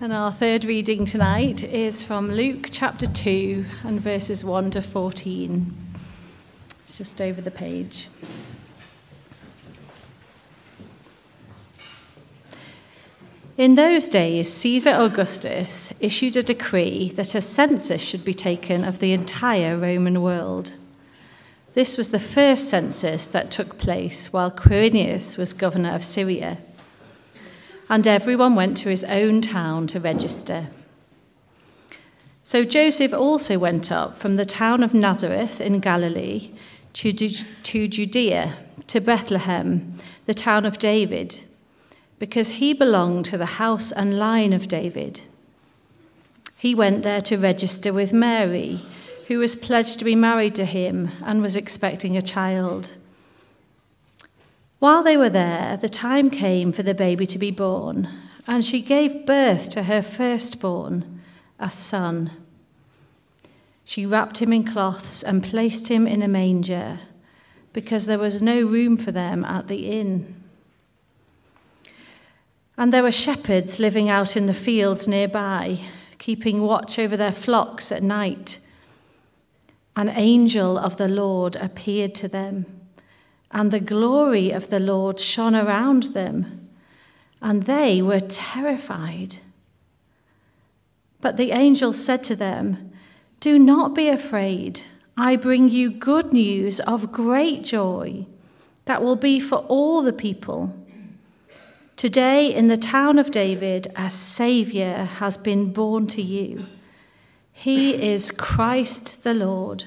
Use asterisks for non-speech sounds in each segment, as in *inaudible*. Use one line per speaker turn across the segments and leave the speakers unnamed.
And our third reading tonight is from Luke chapter 2 and verses 1 to 14. It's just over the page. In those days, Caesar Augustus issued a decree that a census should be taken of the entire Roman world. This was the first census that took place while Quirinius was governor of Syria and everyone went to his own town to register. So Joseph also went up from the town of Nazareth in Galilee to, to Judea, to Bethlehem, the town of David, because he belonged to the house and line of David. He went there to register with Mary, who was pledged to be married to him and was expecting a child. While they were there, the time came for the baby to be born, and she gave birth to her firstborn, a son. She wrapped him in cloths and placed him in a manger, because there was no room for them at the inn. And there were shepherds living out in the fields nearby, keeping watch over their flocks at night. An angel of the Lord appeared to them and the glory of the Lord shone around them, and they were terrified. But the angel said to them, Do not be afraid. I bring you good news of great joy that will be for all the people. Today, in the town of David, a Saviour has been born to you. He is Christ the Lord.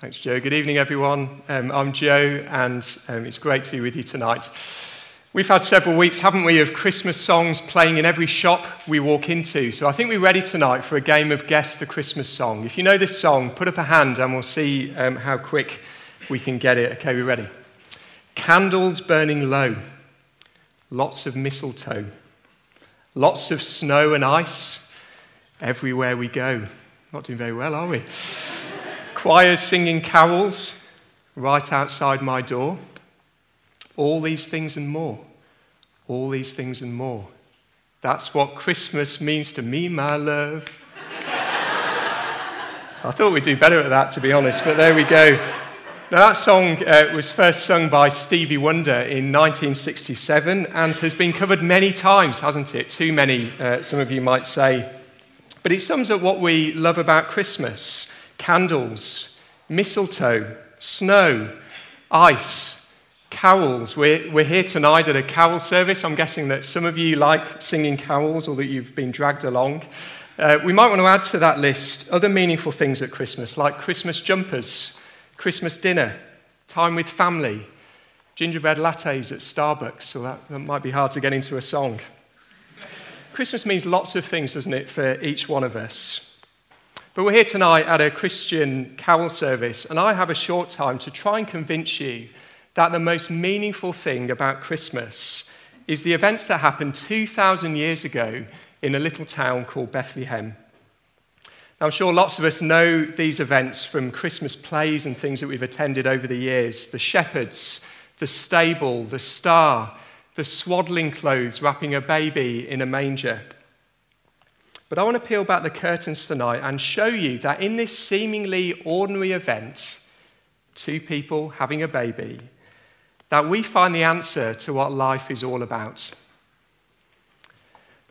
Thanks, Joe. Good evening, everyone. Um, I'm Joe, and um, it's great to be with you tonight. We've had several weeks, haven't we, of Christmas songs playing in every shop we walk into. So I think we're ready tonight for a game of Guess the Christmas Song. If you know this song, put up a hand and we'll see um, how quick we can get it. Okay, we're ready. Candles burning low, lots of mistletoe, lots of snow and ice everywhere we go. Not doing very well, are we? Choirs singing carols right outside my door. All these things and more. All these things and more. That's what Christmas means to me, my love. *laughs* I thought we'd do better at that, to be honest, but there we go. Now, that song uh, was first sung by Stevie Wonder in 1967 and has been covered many times, hasn't it? Too many, uh, some of you might say. But it sums up what we love about Christmas candles, mistletoe, snow, ice, carols. We're, we're here tonight at a carol service. I'm guessing that some of you like singing carols or that you've been dragged along. Uh, we might want to add to that list other meaningful things at Christmas, like Christmas jumpers, Christmas dinner, time with family, gingerbread lattes at Starbucks, so that, that might be hard to get into a song. Christmas means lots of things, doesn't it, for each one of us. But we're here tonight at a Christian carol service, and I have a short time to try and convince you that the most meaningful thing about Christmas is the events that happened 2,000 years ago in a little town called Bethlehem. Now, I'm sure lots of us know these events from Christmas plays and things that we've attended over the years the shepherds, the stable, the star, the swaddling clothes wrapping a baby in a manger. But I want to peel back the curtains tonight and show you that in this seemingly ordinary event, two people having a baby, that we find the answer to what life is all about.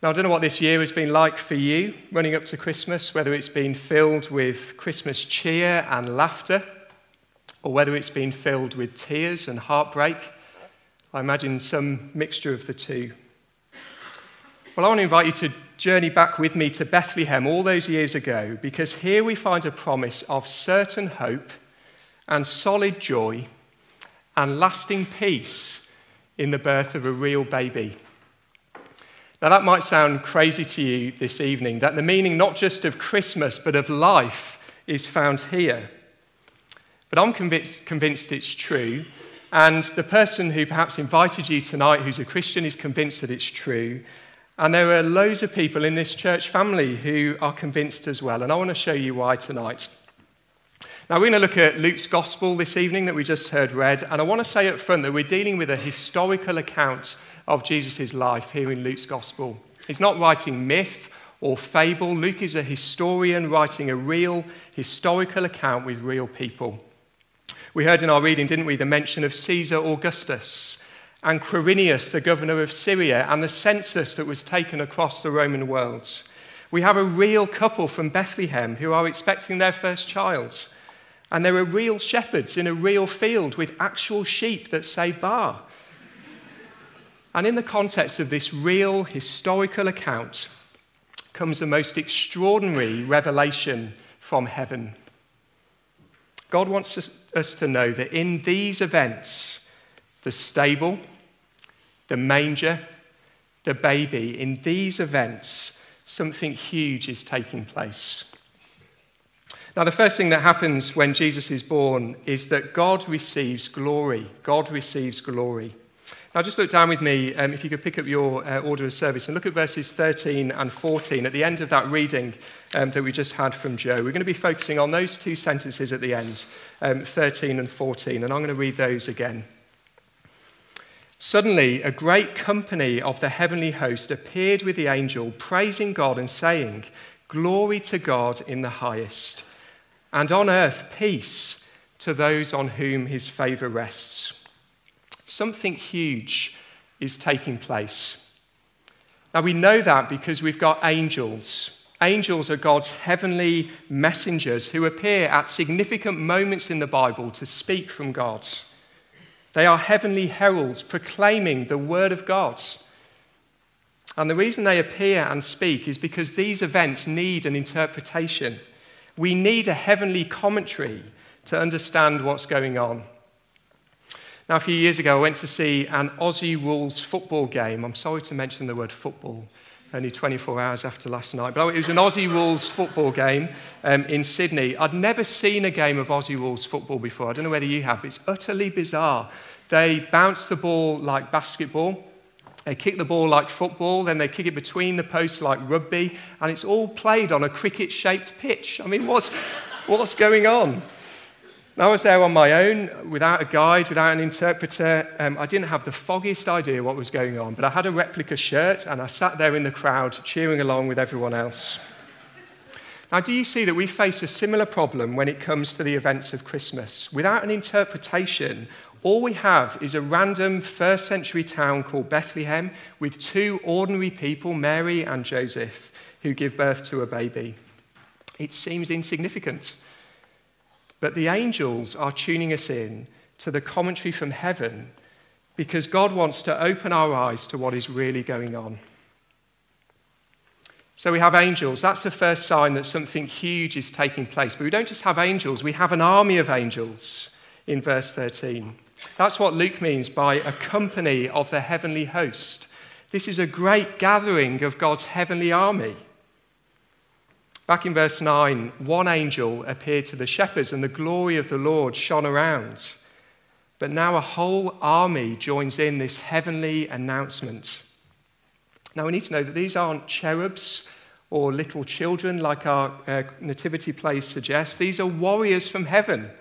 Now, I don't know what this year has been like for you running up to Christmas, whether it's been filled with Christmas cheer and laughter, or whether it's been filled with tears and heartbreak. I imagine some mixture of the two. Well, I want to invite you to journey back with me to Bethlehem all those years ago because here we find a promise of certain hope and solid joy and lasting peace in the birth of a real baby. Now, that might sound crazy to you this evening, that the meaning not just of Christmas, but of life is found here. But I'm convinced, convinced it's true. And the person who perhaps invited you tonight, who's a Christian, is convinced that it's true. And there are loads of people in this church family who are convinced as well. And I want to show you why tonight. Now, we're going to look at Luke's gospel this evening that we just heard read. And I want to say up front that we're dealing with a historical account of Jesus' life here in Luke's gospel. He's not writing myth or fable. Luke is a historian writing a real historical account with real people. We heard in our reading, didn't we, the mention of Caesar Augustus and Quirinius, the governor of Syria, and the census that was taken across the Roman world. We have a real couple from Bethlehem who are expecting their first child. And there are real shepherds in a real field with actual sheep that say bar. And in the context of this real historical account comes the most extraordinary revelation from heaven. God wants us to know that in these events, the stable, the manger, the baby, in these events, something huge is taking place. Now, the first thing that happens when Jesus is born is that God receives glory. God receives glory. Now, just look down with me, um, if you could pick up your uh, order of service, and look at verses 13 and 14 at the end of that reading um, that we just had from Joe. We're going to be focusing on those two sentences at the end, um, 13 and 14, and I'm going to read those again. Suddenly, a great company of the heavenly host appeared with the angel, praising God and saying, Glory to God in the highest, and on earth peace to those on whom his favor rests. Something huge is taking place. Now, we know that because we've got angels. Angels are God's heavenly messengers who appear at significant moments in the Bible to speak from God. They are heavenly heralds proclaiming the word of God. And the reason they appear and speak is because these events need an interpretation. We need a heavenly commentary to understand what's going on. Now, a few years ago, I went to see an Aussie rules football game. I'm sorry to mention the word football only 24 hours after last night. But it was an Aussie rules football game um, in Sydney. I'd never seen a game of Aussie rules football before. I don't know whether you have. It's utterly bizarre. They bounce the ball like basketball. They kick the ball like football, then they kick it between the posts like rugby, and it's all played on a cricket shaped pitch. I mean, what's, what's going on? I was there on my own, without a guide, without an interpreter. Um, I didn't have the foggiest idea what was going on, but I had a replica shirt and I sat there in the crowd cheering along with everyone else. Now, do you see that we face a similar problem when it comes to the events of Christmas? Without an interpretation, all we have is a random first century town called Bethlehem with two ordinary people, Mary and Joseph, who give birth to a baby. It seems insignificant. But the angels are tuning us in to the commentary from heaven because God wants to open our eyes to what is really going on. So we have angels. That's the first sign that something huge is taking place. But we don't just have angels, we have an army of angels in verse 13. That's what Luke means by a company of the heavenly host. This is a great gathering of God's heavenly army. Back in verse 9, one angel appeared to the shepherds, and the glory of the Lord shone around. But now a whole army joins in this heavenly announcement. Now we need to know that these aren't cherubs or little children like our uh, nativity plays suggest. These are warriors from heaven,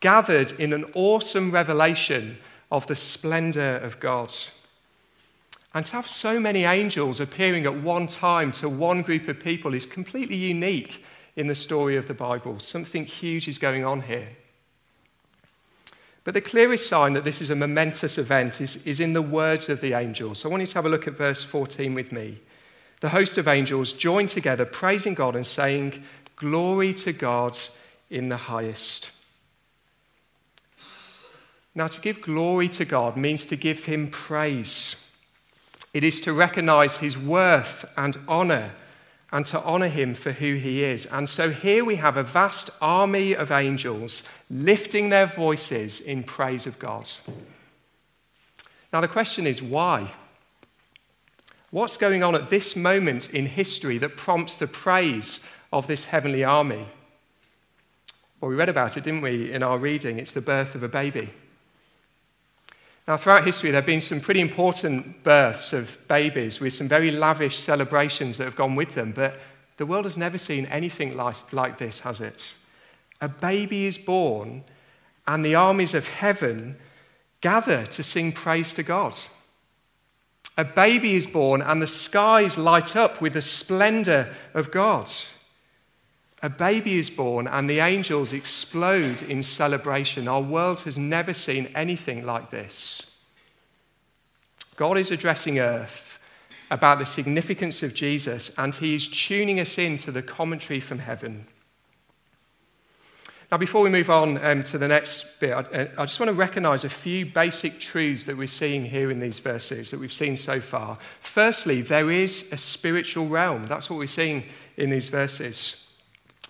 gathered in an awesome revelation of the splendor of God. And to have so many angels appearing at one time to one group of people is completely unique in the story of the Bible. Something huge is going on here. But the clearest sign that this is a momentous event is, is in the words of the angels. So I want you to have a look at verse 14 with me. The host of angels joined together, praising God and saying, Glory to God in the highest. Now, to give glory to God means to give him praise. It is to recognize his worth and honor and to honor him for who he is. And so here we have a vast army of angels lifting their voices in praise of God. Now, the question is why? What's going on at this moment in history that prompts the praise of this heavenly army? Well, we read about it, didn't we, in our reading? It's the birth of a baby. Now, throughout history, there have been some pretty important births of babies with some very lavish celebrations that have gone with them, but the world has never seen anything like, this, has it? A baby is born, and the armies of heaven gather to sing praise to God. A baby is born, and the skies light up with the splendor of God. A baby is born, and the angels explode in celebration. Our world has never seen anything like this. God is addressing earth about the significance of Jesus, and he is tuning us in to the commentary from heaven. Now, before we move on um, to the next bit, I, I just want to recognize a few basic truths that we're seeing here in these verses that we've seen so far. Firstly, there is a spiritual realm. That's what we're seeing in these verses.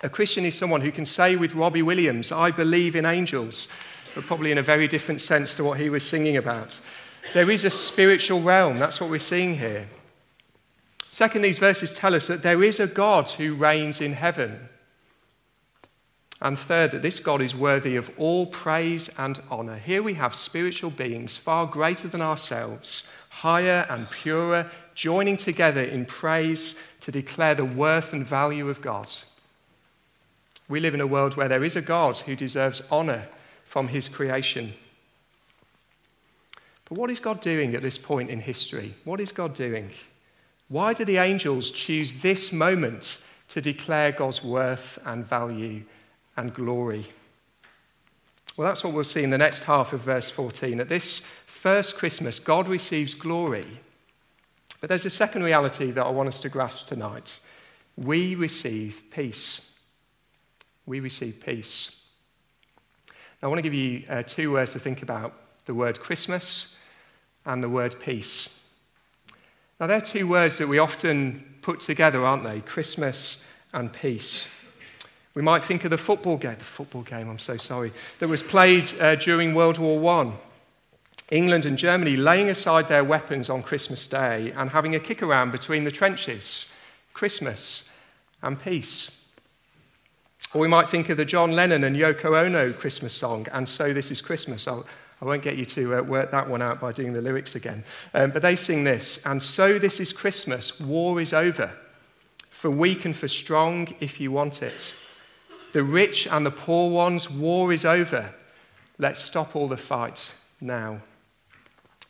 A Christian is someone who can say with Robbie Williams, I believe in angels, but probably in a very different sense to what he was singing about. There is a spiritual realm. That's what we're seeing here. Second, these verses tell us that there is a God who reigns in heaven. And third, that this God is worthy of all praise and honor. Here we have spiritual beings far greater than ourselves, higher and purer, joining together in praise to declare the worth and value of God. We live in a world where there is a God who deserves honor from his creation. But what is God doing at this point in history? What is God doing? Why do the angels choose this moment to declare God's worth and value and glory. Well, that's what we'll see in the next half of verse 14. At this first Christmas, God receives glory. But there's a second reality that I want us to grasp tonight. We receive peace. We receive peace. Now, I want to give you uh, two words to think about the word Christmas and the word peace. Now, they're two words that we often put together, aren't they? Christmas and peace. We might think of the football game, the football game, I'm so sorry, that was played uh, during World War I. England and Germany laying aside their weapons on Christmas Day and having a kick around between the trenches, Christmas and peace. Or we might think of the John Lennon and Yoko Ono Christmas song, And So This Is Christmas. I'll, I will not get you to uh, work that one out by doing the lyrics again. Um, but they sing this And so this is Christmas, war is over. For weak and for strong, if you want it the rich and the poor ones, war is over. Let's stop all the fight now.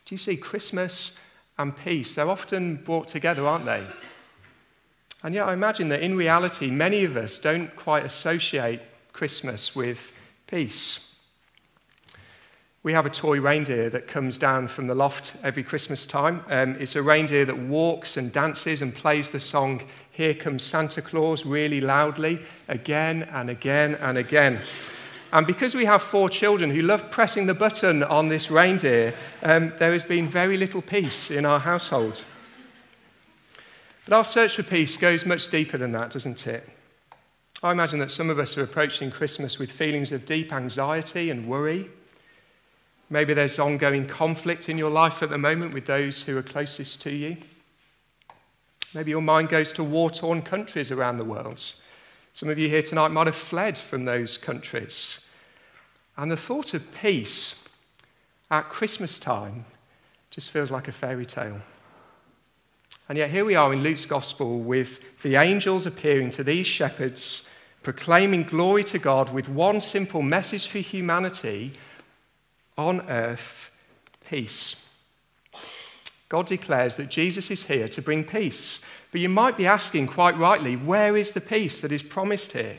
Do you see Christmas and peace? They're often brought together, aren't they? And yet, I imagine that in reality, many of us don't quite associate Christmas with peace. We have a toy reindeer that comes down from the loft every Christmas time. Um, it's a reindeer that walks and dances and plays the song here comes Santa Claus really loudly, again and again and again. And because we have four children who love pressing the button on this reindeer, um, there has been very little peace in our household. But our search for peace goes much deeper than that, doesn't it? I imagine that some of us are approaching Christmas with feelings of deep anxiety and worry. Maybe there's ongoing conflict in your life at the moment with those who are closest to you. Maybe your mind goes to war torn countries around the world. Some of you here tonight might have fled from those countries. And the thought of peace at Christmas time just feels like a fairy tale. And yet, here we are in Luke's gospel with the angels appearing to these shepherds, proclaiming glory to God with one simple message for humanity on earth peace. God declares that Jesus is here to bring peace. But you might be asking quite rightly, where is the peace that is promised here?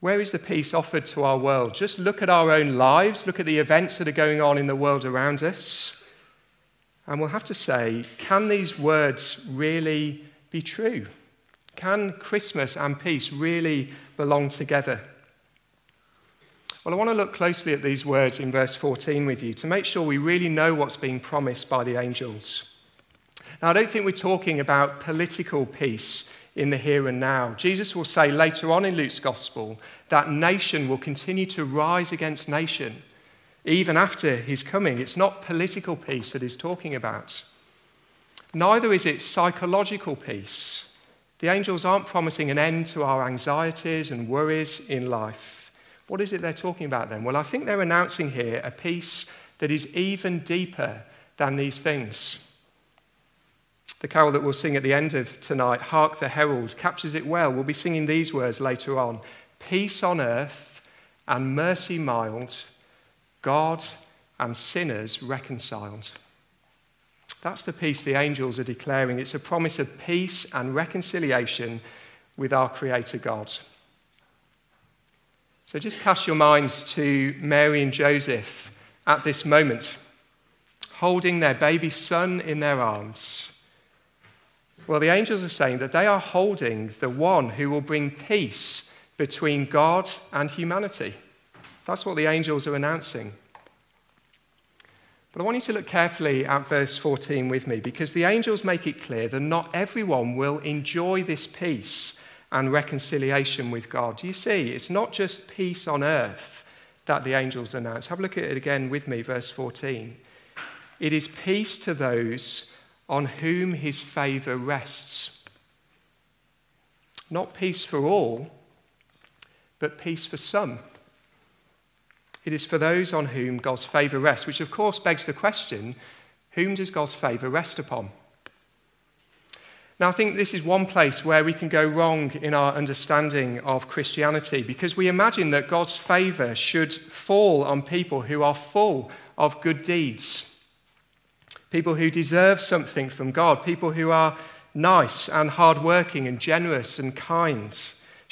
Where is the peace offered to our world? Just look at our own lives, look at the events that are going on in the world around us. And we'll have to say, can these words really be true? Can Christmas and peace really belong together? Well, I want to look closely at these words in verse 14 with you to make sure we really know what's being promised by the angels. Now, I don't think we're talking about political peace in the here and now. Jesus will say later on in Luke's gospel that nation will continue to rise against nation even after his coming. It's not political peace that he's talking about. Neither is it psychological peace. The angels aren't promising an end to our anxieties and worries in life. What is it they're talking about then? Well, I think they're announcing here a peace that is even deeper than these things. The carol that we'll sing at the end of tonight, Hark the Herald, captures it well. We'll be singing these words later on Peace on earth and mercy mild, God and sinners reconciled. That's the peace the angels are declaring. It's a promise of peace and reconciliation with our Creator God. So just cast your minds to Mary and Joseph at this moment, holding their baby son in their arms. Well, the angels are saying that they are holding the one who will bring peace between God and humanity. That's what the angels are announcing. But I want you to look carefully at verse 14 with me because the angels make it clear that not everyone will enjoy this peace and reconciliation with God. Do you see? It's not just peace on earth that the angels announce. Have a look at it again with me, verse 14. It is peace to those on whom his favor rests. Not peace for all, but peace for some. It is for those on whom God's favour rests, which of course begs the question whom does God's favour rest upon? Now, I think this is one place where we can go wrong in our understanding of Christianity because we imagine that God's favour should fall on people who are full of good deeds, people who deserve something from God, people who are nice and hardworking and generous and kind.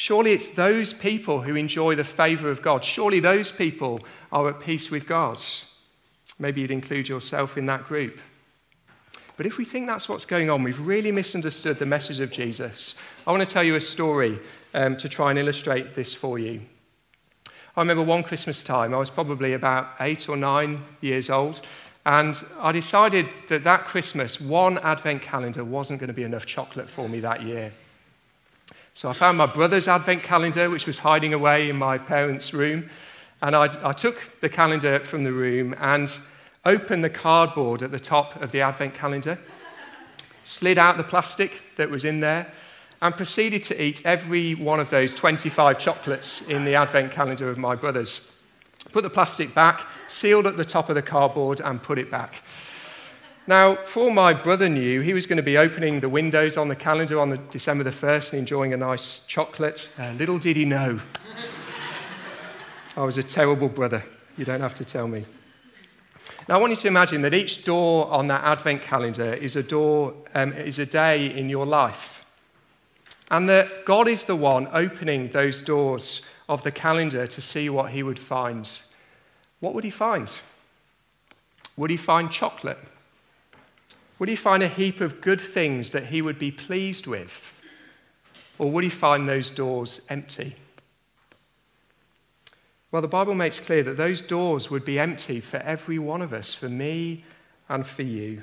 Surely it's those people who enjoy the favor of God. Surely those people are at peace with God. Maybe you'd include yourself in that group. But if we think that's what's going on, we've really misunderstood the message of Jesus. I want to tell you a story um, to try and illustrate this for you. I remember one Christmas time, I was probably about eight or nine years old, and I decided that that Christmas, one advent calendar wasn't going to be enough chocolate for me that year. So I found my brother's advent calendar, which was hiding away in my parents' room. And I, I took the calendar from the room and opened the cardboard at the top of the advent calendar, slid out the plastic that was in there, and proceeded to eat every one of those 25 chocolates in the advent calendar of my brother's. Put the plastic back, sealed at the top of the cardboard, and put it back. Now, for my brother knew, he was going to be opening the windows on the calendar on the December the 1st and enjoying a nice chocolate. Uh, little did he know. I was a terrible brother. You don't have to tell me. Now, I want you to imagine that each door on that advent calendar is a door, um, is a day in your life. And that God is the one opening those doors of the calendar to see what he would find. What would he find? Would he find chocolate? Would he find a heap of good things that he would be pleased with? Or would he find those doors empty? Well, the Bible makes clear that those doors would be empty for every one of us, for me and for you.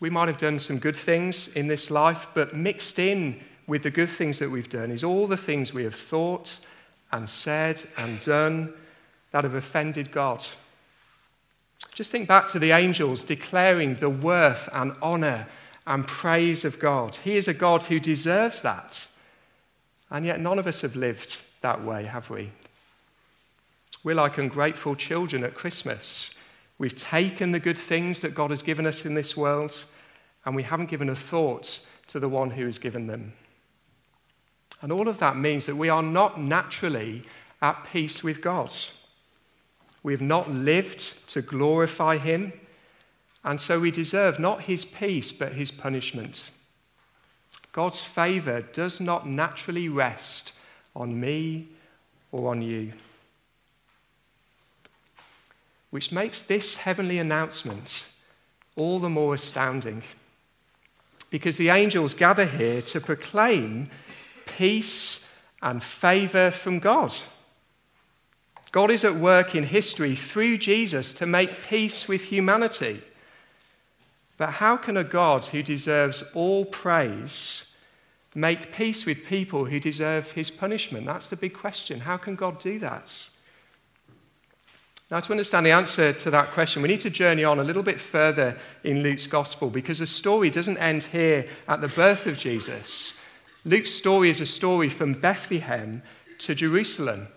We might have done some good things in this life, but mixed in with the good things that we've done is all the things we have thought and said and done that have offended God. Just think back to the angels declaring the worth and honor and praise of God. He is a God who deserves that. And yet, none of us have lived that way, have we? We're like ungrateful children at Christmas. We've taken the good things that God has given us in this world, and we haven't given a thought to the one who has given them. And all of that means that we are not naturally at peace with God. We have not lived to glorify him, and so we deserve not his peace, but his punishment. God's favor does not naturally rest on me or on you. Which makes this heavenly announcement all the more astounding. Because the angels gather here to proclaim peace and favor from God. God is at work in history through Jesus to make peace with humanity. But how can a God who deserves all praise make peace with people who deserve his punishment? That's the big question. How can God do that? Now, to understand the answer to that question, we need to journey on a little bit further in Luke's gospel because the story doesn't end here at the birth of Jesus. Luke's story is a story from Bethlehem to Jerusalem,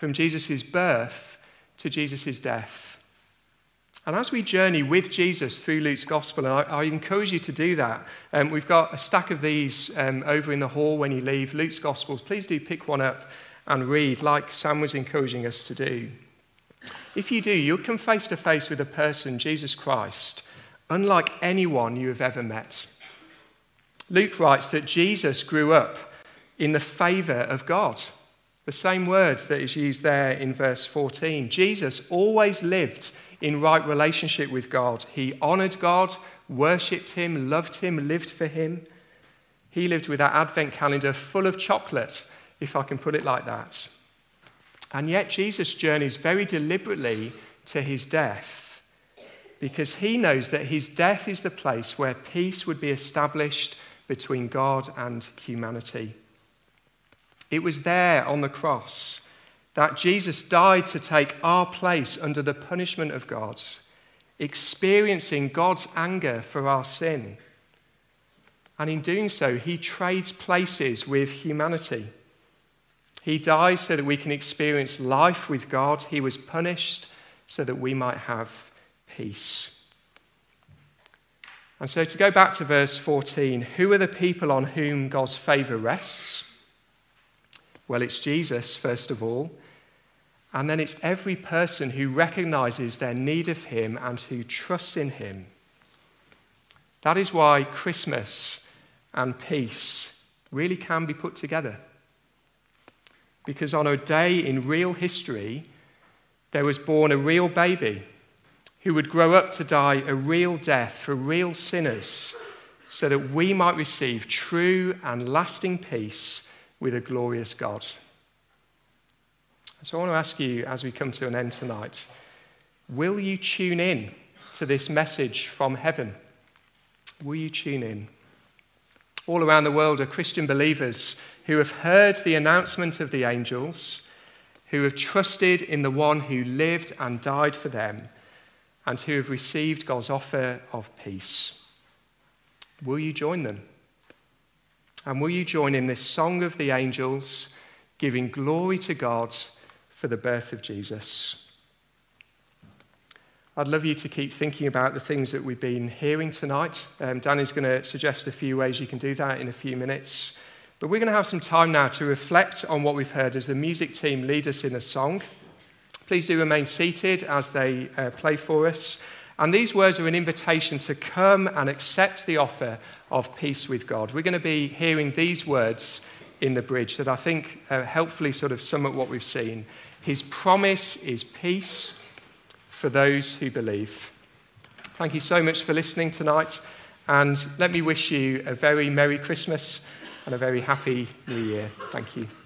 from Jesus' birth to Jesus' death. And as we journey with Jesus through Luke's gospel, and I, I encourage you to do that, um, we've got a stack of these um, over in the hall when you leave, Luke's gospels. Please do pick one up and read, like Sam was encouraging us to do. If you do, you'll come face to face with a person, Jesus Christ, unlike anyone you have ever met. Luke writes that Jesus grew up in the favor of God. The same words that is used there in verse 14. Jesus always lived in right relationship with God. He honored God, worshipped Him, loved Him, lived for Him. He lived with that advent calendar full of chocolate, if I can put it like that. And yet, Jesus journeys very deliberately to his death because he knows that his death is the place where peace would be established between God and humanity. It was there on the cross that Jesus died to take our place under the punishment of God, experiencing God's anger for our sin. And in doing so, he trades places with humanity. He died so that we can experience life with God. He was punished so that we might have peace. And so, to go back to verse 14, who are the people on whom God's favor rests? Well, it's Jesus, first of all. And then it's every person who recognizes their need of Him and who trusts in Him. That is why Christmas and peace really can be put together. Because on a day in real history, there was born a real baby who would grow up to die a real death for real sinners so that we might receive true and lasting peace with a glorious God. So I want to ask you as we come to an end tonight will you tune in to this message from heaven? Will you tune in? All around the world are Christian believers who have heard the announcement of the angels, who have trusted in the one who lived and died for them, and who have received God's offer of peace. Will you join them? And will you join in this song of the angels, giving glory to God for the birth of Jesus? I'd love you to keep thinking about the things that we've been hearing tonight. Um, Danny's going to suggest a few ways you can do that in a few minutes. But we're going to have some time now to reflect on what we've heard as the music team lead us in a song. Please do remain seated as they uh, play for us. And these words are an invitation to come and accept the offer of peace with God. We're going to be hearing these words in the bridge that I think uh, helpfully sort of sum up what we've seen. His promise is peace for those who believe. Thank you so much for listening tonight. And let me wish you a very Merry Christmas and a very happy new year. Thank you.